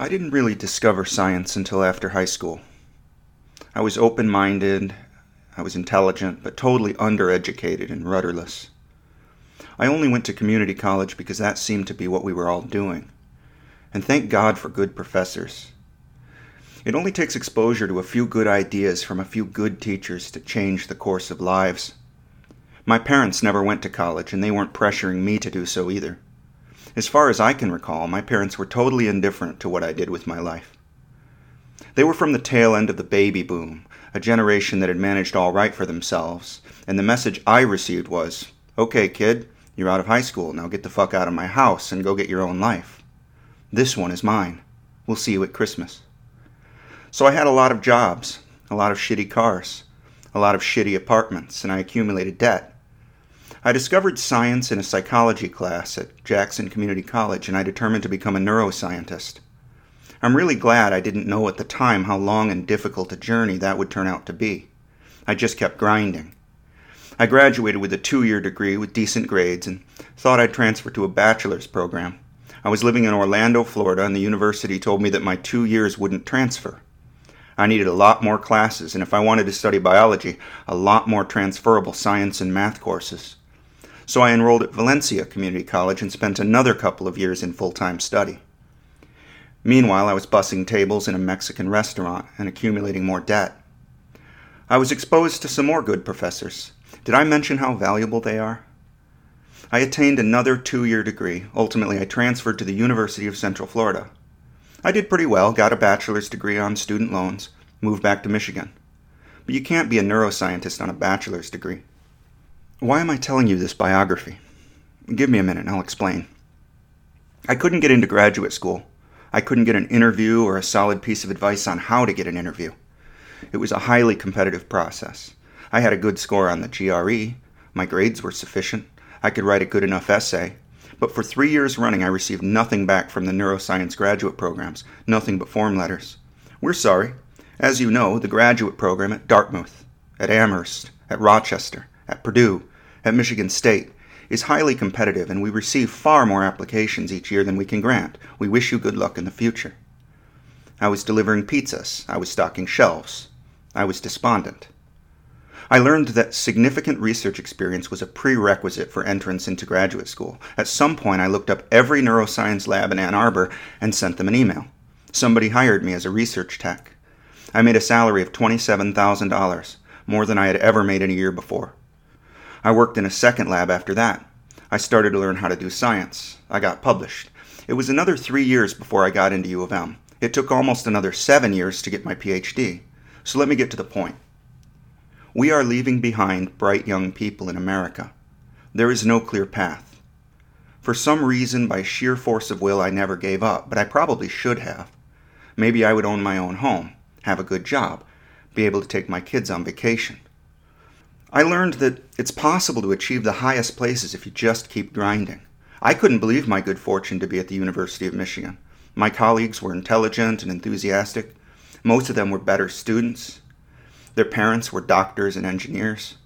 I didn't really discover science until after high school. I was open minded, I was intelligent, but totally undereducated and rudderless. I only went to community college because that seemed to be what we were all doing. And thank God for good professors. It only takes exposure to a few good ideas from a few good teachers to change the course of lives. My parents never went to college, and they weren't pressuring me to do so either. As far as I can recall, my parents were totally indifferent to what I did with my life. They were from the tail end of the baby boom, a generation that had managed all right for themselves, and the message I received was okay, kid, you're out of high school, now get the fuck out of my house and go get your own life. This one is mine. We'll see you at Christmas. So I had a lot of jobs, a lot of shitty cars, a lot of shitty apartments, and I accumulated debt. I discovered science in a psychology class at Jackson Community College, and I determined to become a neuroscientist. I'm really glad I didn't know at the time how long and difficult a journey that would turn out to be. I just kept grinding. I graduated with a two year degree with decent grades and thought I'd transfer to a bachelor's program. I was living in Orlando, Florida, and the university told me that my two years wouldn't transfer. I needed a lot more classes, and if I wanted to study biology, a lot more transferable science and math courses so I enrolled at Valencia Community College and spent another couple of years in full time study. Meanwhile, I was bussing tables in a Mexican restaurant and accumulating more debt. I was exposed to some more good professors. Did I mention how valuable they are? I attained another two year degree. Ultimately, I transferred to the University of Central Florida. I did pretty well, got a bachelor's degree on student loans, moved back to Michigan. But you can't be a neuroscientist on a bachelor's degree. Why am I telling you this biography? Give me a minute and I'll explain. I couldn't get into graduate school. I couldn't get an interview or a solid piece of advice on how to get an interview. It was a highly competitive process. I had a good score on the GRE. My grades were sufficient. I could write a good enough essay. But for three years running, I received nothing back from the neuroscience graduate programs, nothing but form letters. We're sorry. As you know, the graduate program at Dartmouth, at Amherst, at Rochester, at Purdue, at Michigan State is highly competitive and we receive far more applications each year than we can grant. We wish you good luck in the future. I was delivering pizzas. I was stocking shelves. I was despondent. I learned that significant research experience was a prerequisite for entrance into graduate school. At some point, I looked up every neuroscience lab in Ann Arbor and sent them an email. Somebody hired me as a research tech. I made a salary of $27,000, more than I had ever made in a year before. I worked in a second lab after that. I started to learn how to do science. I got published. It was another three years before I got into U of M. It took almost another seven years to get my PhD. So let me get to the point. We are leaving behind bright young people in America. There is no clear path. For some reason, by sheer force of will, I never gave up, but I probably should have. Maybe I would own my own home, have a good job, be able to take my kids on vacation. I learned that it's possible to achieve the highest places if you just keep grinding. I couldn't believe my good fortune to be at the University of Michigan. My colleagues were intelligent and enthusiastic. Most of them were better students. Their parents were doctors and engineers.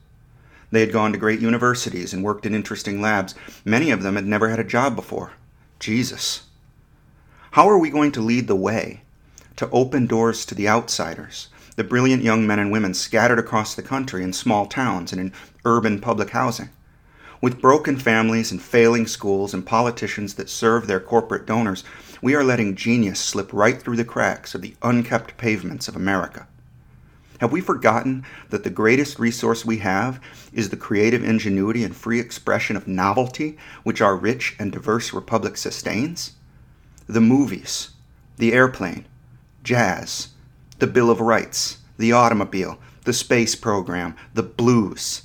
They had gone to great universities and worked in interesting labs. Many of them had never had a job before. Jesus. How are we going to lead the way to open doors to the outsiders, the brilliant young men and women scattered across the country in small towns and in urban public housing. With broken families and failing schools and politicians that serve their corporate donors, we are letting genius slip right through the cracks of the unkept pavements of America. Have we forgotten that the greatest resource we have is the creative ingenuity and free expression of novelty which our rich and diverse republic sustains? The movies, the airplane, jazz, the Bill of Rights, the automobile, the space program, the blues,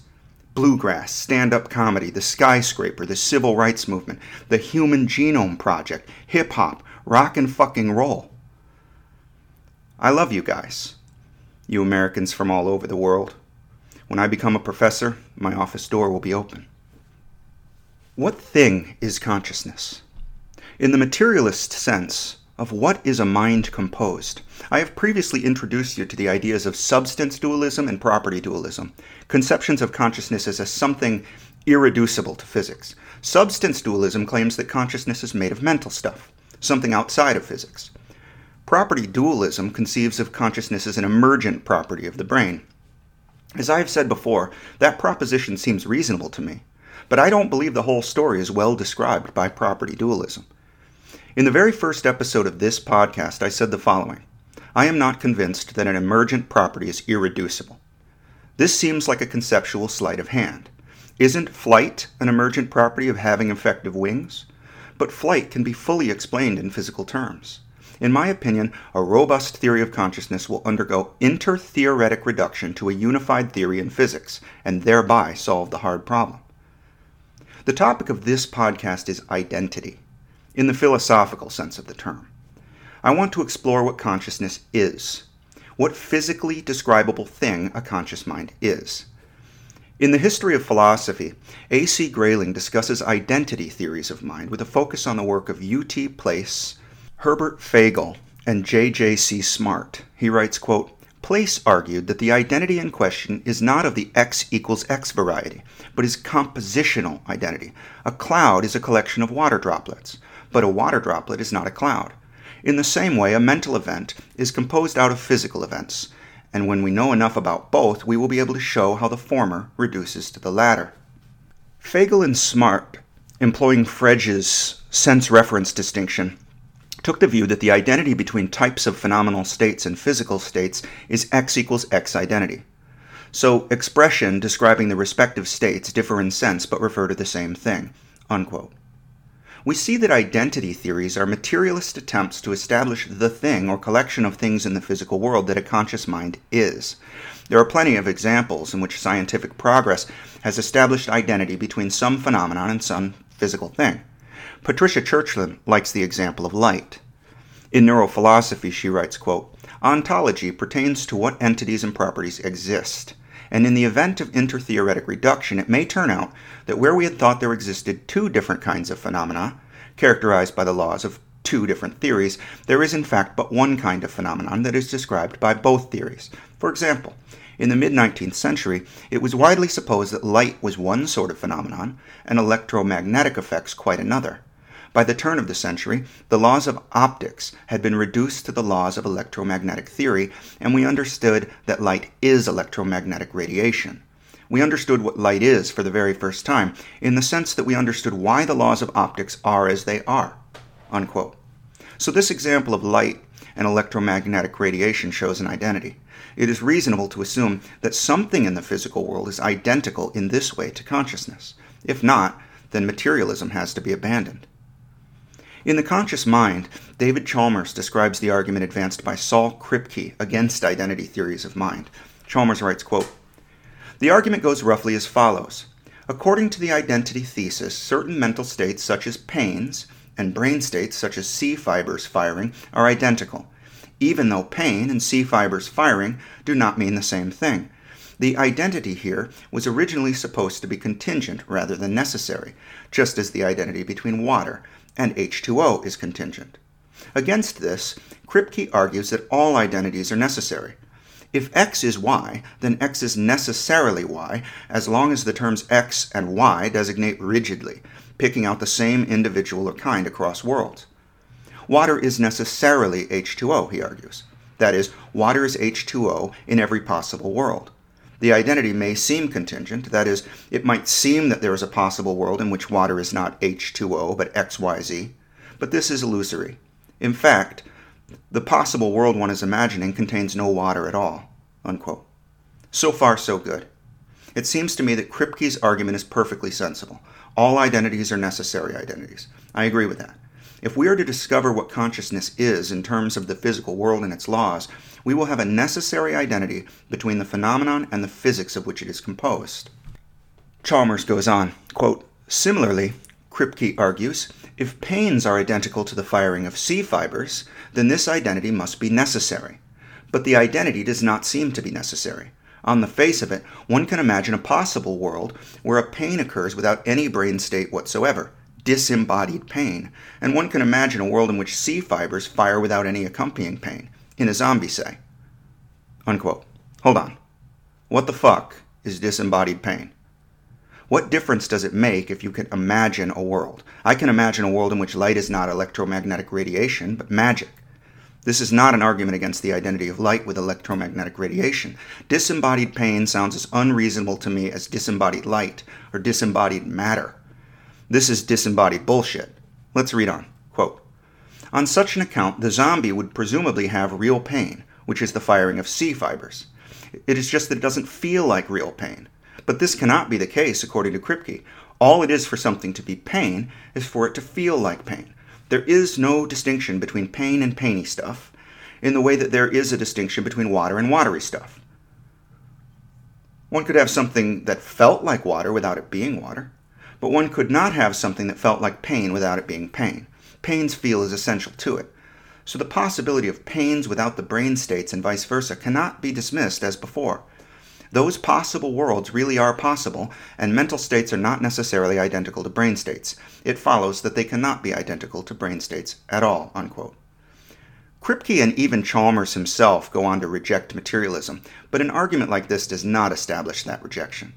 bluegrass, stand up comedy, the skyscraper, the civil rights movement, the human genome project, hip hop, rock and fucking roll. I love you guys, you Americans from all over the world. When I become a professor, my office door will be open. What thing is consciousness? In the materialist sense, of what is a mind composed. I have previously introduced you to the ideas of substance dualism and property dualism, conceptions of consciousness as something irreducible to physics. Substance dualism claims that consciousness is made of mental stuff, something outside of physics. Property dualism conceives of consciousness as an emergent property of the brain. As I have said before, that proposition seems reasonable to me, but I don't believe the whole story is well described by property dualism. In the very first episode of this podcast, I said the following I am not convinced that an emergent property is irreducible. This seems like a conceptual sleight of hand. Isn't flight an emergent property of having effective wings? But flight can be fully explained in physical terms. In my opinion, a robust theory of consciousness will undergo intertheoretic reduction to a unified theory in physics, and thereby solve the hard problem. The topic of this podcast is identity, in the philosophical sense of the term. I want to explore what consciousness is, what physically describable thing a conscious mind is. In the history of philosophy, A.C. Grayling discusses identity theories of mind with a focus on the work of U.T. Place, Herbert Feigl, and J.J.C. Smart. He writes, quote, Place argued that the identity in question is not of the x equals x variety, but is compositional identity. A cloud is a collection of water droplets, but a water droplet is not a cloud. In the same way, a mental event is composed out of physical events, and when we know enough about both, we will be able to show how the former reduces to the latter. Feigl and Smart, employing Frege's sense reference distinction, took the view that the identity between types of phenomenal states and physical states is x equals x identity. So, expression describing the respective states differ in sense but refer to the same thing. Unquote we see that identity theories are materialist attempts to establish the thing or collection of things in the physical world that a conscious mind is. There are plenty of examples in which scientific progress has established identity between some phenomenon and some physical thing. Patricia Churchland likes the example of light. In neurophilosophy, she writes, quote, Ontology pertains to what entities and properties exist and in the event of intertheoretic reduction, it may turn out that where we had thought there existed two different kinds of phenomena, characterized by the laws of two different theories, there is in fact but one kind of phenomenon that is described by both theories. For example, in the mid 19th century, it was widely supposed that light was one sort of phenomenon and electromagnetic effects quite another. By the turn of the century, the laws of optics had been reduced to the laws of electromagnetic theory, and we understood that light is electromagnetic radiation. We understood what light is for the very first time, in the sense that we understood why the laws of optics are as they are. Unquote. So, this example of light and electromagnetic radiation shows an identity. It is reasonable to assume that something in the physical world is identical in this way to consciousness. If not, then materialism has to be abandoned. In The Conscious Mind, David Chalmers describes the argument advanced by Saul Kripke against identity theories of mind. Chalmers writes, quote, The argument goes roughly as follows. According to the identity thesis, certain mental states such as pains and brain states such as C fibers firing are identical, even though pain and C fibers firing do not mean the same thing. The identity here was originally supposed to be contingent rather than necessary, just as the identity between water and H2O is contingent. Against this, Kripke argues that all identities are necessary. If x is y, then x is necessarily y as long as the terms x and y designate rigidly, picking out the same individual or kind across worlds. Water is necessarily H2O, he argues. That is, water is H2O in every possible world. The identity may seem contingent, that is, it might seem that there is a possible world in which water is not H2O but XYZ, but this is illusory. In fact, the possible world one is imagining contains no water at all. Unquote. So far, so good. It seems to me that Kripke's argument is perfectly sensible. All identities are necessary identities. I agree with that. If we are to discover what consciousness is in terms of the physical world and its laws, we will have a necessary identity between the phenomenon and the physics of which it is composed. Chalmers goes on, quote, Similarly, Kripke argues, if pains are identical to the firing of C fibers, then this identity must be necessary. But the identity does not seem to be necessary. On the face of it, one can imagine a possible world where a pain occurs without any brain state whatsoever, disembodied pain, and one can imagine a world in which C fibers fire without any accompanying pain, in a zombie say. Unquote. Hold on. What the fuck is disembodied pain? What difference does it make if you can imagine a world? I can imagine a world in which light is not electromagnetic radiation, but magic. This is not an argument against the identity of light with electromagnetic radiation. Disembodied pain sounds as unreasonable to me as disembodied light or disembodied matter. This is disembodied bullshit. Let's read on. Quote On such an account, the zombie would presumably have real pain, which is the firing of C fibers. It is just that it doesn't feel like real pain. But this cannot be the case, according to Kripke. All it is for something to be pain is for it to feel like pain. There is no distinction between pain and painy stuff, in the way that there is a distinction between water and watery stuff. One could have something that felt like water without it being water, but one could not have something that felt like pain without it being pain. Pain's feel is essential to it. So the possibility of pains without the brain states and vice versa cannot be dismissed as before. Those possible worlds really are possible, and mental states are not necessarily identical to brain states. It follows that they cannot be identical to brain states at all. Unquote. Kripke and even Chalmers himself go on to reject materialism, but an argument like this does not establish that rejection.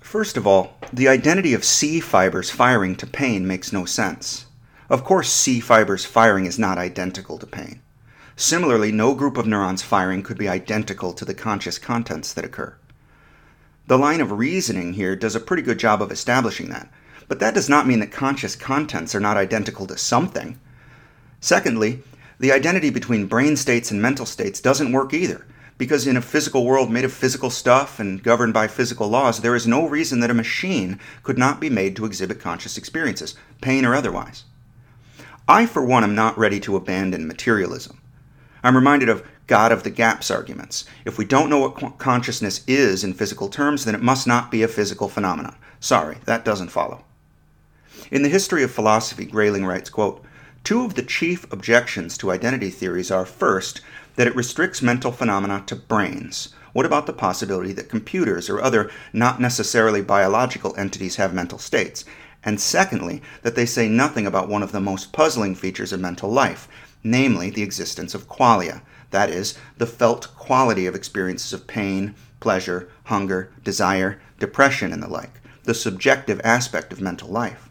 First of all, the identity of C fibers firing to pain makes no sense. Of course, C fibers firing is not identical to pain. Similarly, no group of neurons firing could be identical to the conscious contents that occur. The line of reasoning here does a pretty good job of establishing that, but that does not mean that conscious contents are not identical to something. Secondly, the identity between brain states and mental states doesn't work either, because in a physical world made of physical stuff and governed by physical laws, there is no reason that a machine could not be made to exhibit conscious experiences, pain or otherwise. I, for one, am not ready to abandon materialism. I'm reminded of God of the gaps arguments. If we don't know what consciousness is in physical terms, then it must not be a physical phenomenon. Sorry, that doesn't follow. In the history of philosophy, Grayling writes, quote, Two of the chief objections to identity theories are first, that it restricts mental phenomena to brains. What about the possibility that computers or other not necessarily biological entities have mental states? And secondly, that they say nothing about one of the most puzzling features of mental life, namely the existence of qualia, that is, the felt quality of experiences of pain, pleasure, hunger, desire, depression, and the like, the subjective aspect of mental life.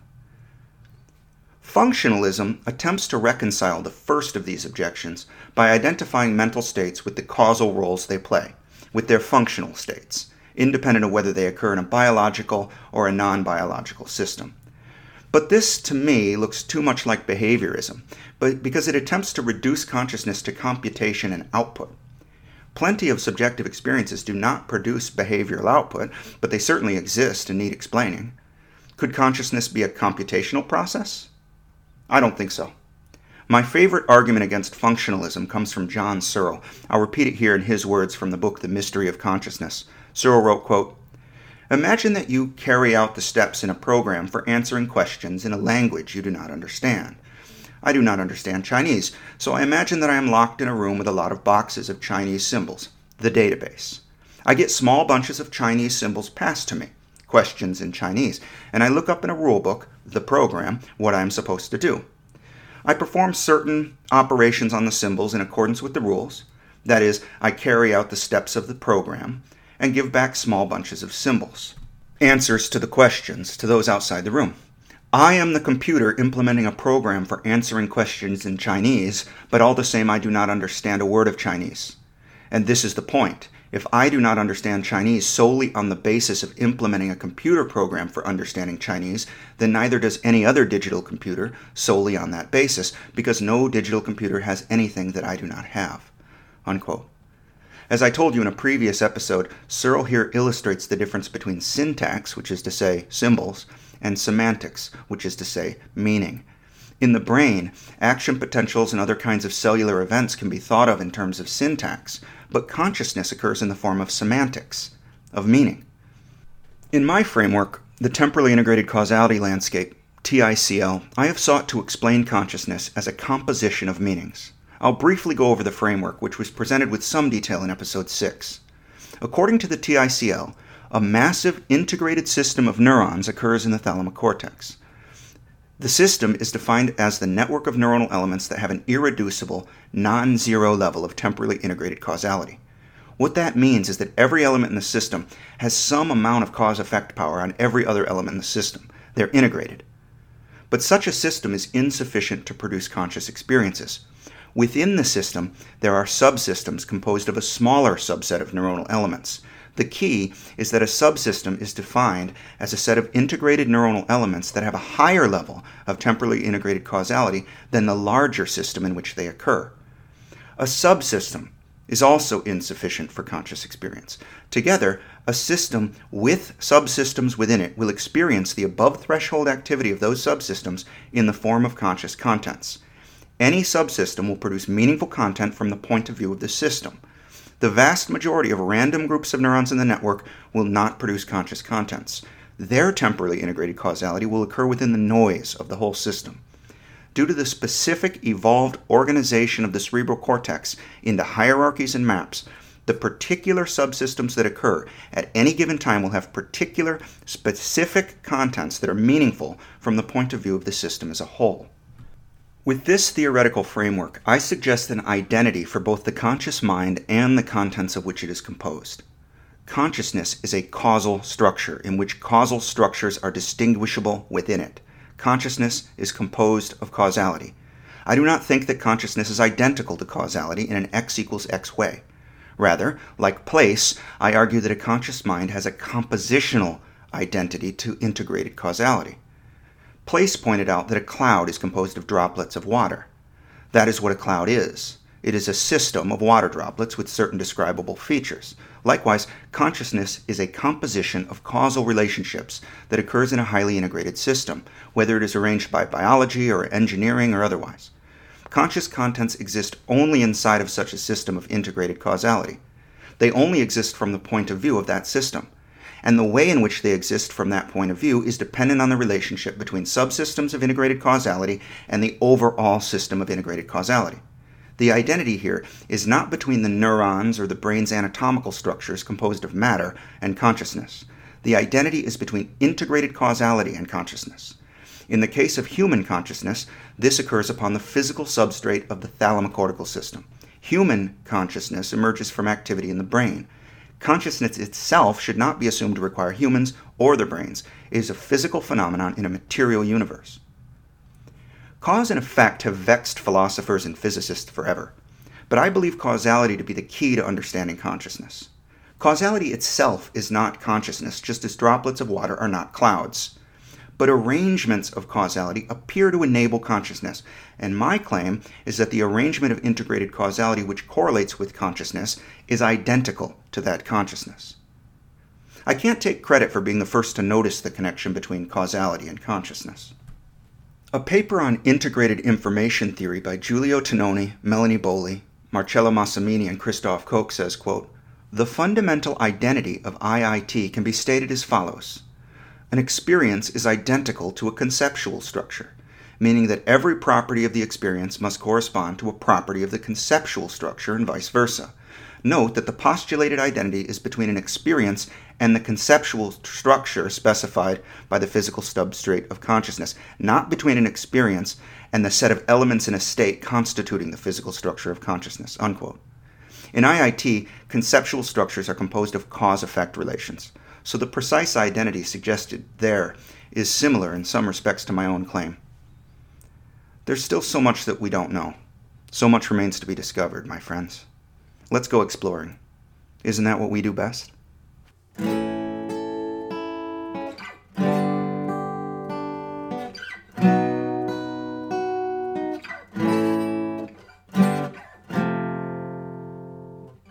Functionalism attempts to reconcile the first of these objections by identifying mental states with the causal roles they play, with their functional states, independent of whether they occur in a biological or a non biological system. But this, to me, looks too much like behaviorism, but because it attempts to reduce consciousness to computation and output. Plenty of subjective experiences do not produce behavioral output, but they certainly exist and need explaining. Could consciousness be a computational process? I don't think so. My favorite argument against functionalism comes from John Searle. I'll repeat it here in his words from the book The Mystery of Consciousness. Searle wrote, quote, Imagine that you carry out the steps in a program for answering questions in a language you do not understand. I do not understand Chinese, so I imagine that I am locked in a room with a lot of boxes of Chinese symbols, the database. I get small bunches of Chinese symbols passed to me, questions in Chinese, and I look up in a rule book, the program, what I am supposed to do. I perform certain operations on the symbols in accordance with the rules. That is, I carry out the steps of the program, and give back small bunches of symbols. Answers to the questions to those outside the room. I am the computer implementing a program for answering questions in Chinese, but all the same, I do not understand a word of Chinese. And this is the point. If I do not understand Chinese solely on the basis of implementing a computer program for understanding Chinese, then neither does any other digital computer solely on that basis, because no digital computer has anything that I do not have. Unquote. As I told you in a previous episode, Searle here illustrates the difference between syntax, which is to say symbols, and semantics, which is to say meaning. In the brain, action potentials and other kinds of cellular events can be thought of in terms of syntax, but consciousness occurs in the form of semantics, of meaning. In my framework, the temporally integrated causality landscape, TICL, I have sought to explain consciousness as a composition of meanings. I'll briefly go over the framework, which was presented with some detail in episode 6. According to the TICL, a massive integrated system of neurons occurs in the thalamocortex. The system is defined as the network of neuronal elements that have an irreducible, non zero level of temporally integrated causality. What that means is that every element in the system has some amount of cause effect power on every other element in the system. They're integrated. But such a system is insufficient to produce conscious experiences. Within the system, there are subsystems composed of a smaller subset of neuronal elements. The key is that a subsystem is defined as a set of integrated neuronal elements that have a higher level of temporally integrated causality than the larger system in which they occur. A subsystem is also insufficient for conscious experience. Together, a system with subsystems within it will experience the above threshold activity of those subsystems in the form of conscious contents. Any subsystem will produce meaningful content from the point of view of the system. The vast majority of random groups of neurons in the network will not produce conscious contents. Their temporally integrated causality will occur within the noise of the whole system. Due to the specific evolved organization of the cerebral cortex into hierarchies and maps, the particular subsystems that occur at any given time will have particular, specific contents that are meaningful from the point of view of the system as a whole. With this theoretical framework, I suggest an identity for both the conscious mind and the contents of which it is composed. Consciousness is a causal structure in which causal structures are distinguishable within it. Consciousness is composed of causality. I do not think that consciousness is identical to causality in an x equals x way. Rather, like Place, I argue that a conscious mind has a compositional identity to integrated causality. Place pointed out that a cloud is composed of droplets of water. That is what a cloud is. It is a system of water droplets with certain describable features. Likewise, consciousness is a composition of causal relationships that occurs in a highly integrated system, whether it is arranged by biology or engineering or otherwise. Conscious contents exist only inside of such a system of integrated causality. They only exist from the point of view of that system and the way in which they exist from that point of view is dependent on the relationship between subsystems of integrated causality and the overall system of integrated causality. The identity here is not between the neurons or the brain's anatomical structures composed of matter and consciousness. The identity is between integrated causality and consciousness. In the case of human consciousness, this occurs upon the physical substrate of the thalamocortical system. Human consciousness emerges from activity in the brain. Consciousness itself should not be assumed to require humans or their brains. It is a physical phenomenon in a material universe. Cause and effect have vexed philosophers and physicists forever, but I believe causality to be the key to understanding consciousness. Causality itself is not consciousness, just as droplets of water are not clouds but arrangements of causality appear to enable consciousness. And my claim is that the arrangement of integrated causality which correlates with consciousness is identical to that consciousness. I can't take credit for being the first to notice the connection between causality and consciousness. A paper on integrated information theory by Giulio Tononi, Melanie Boly, Marcello Massimini, and Christof Koch says, quote, The fundamental identity of IIT can be stated as follows. An experience is identical to a conceptual structure, meaning that every property of the experience must correspond to a property of the conceptual structure and vice versa. Note that the postulated identity is between an experience and the conceptual structure specified by the physical substrate of consciousness, not between an experience and the set of elements in a state constituting the physical structure of consciousness. Unquote. In IIT, conceptual structures are composed of cause effect relations. So the precise identity suggested there is similar in some respects to my own claim. There's still so much that we don't know. So much remains to be discovered, my friends. Let's go exploring. Isn't that what we do best?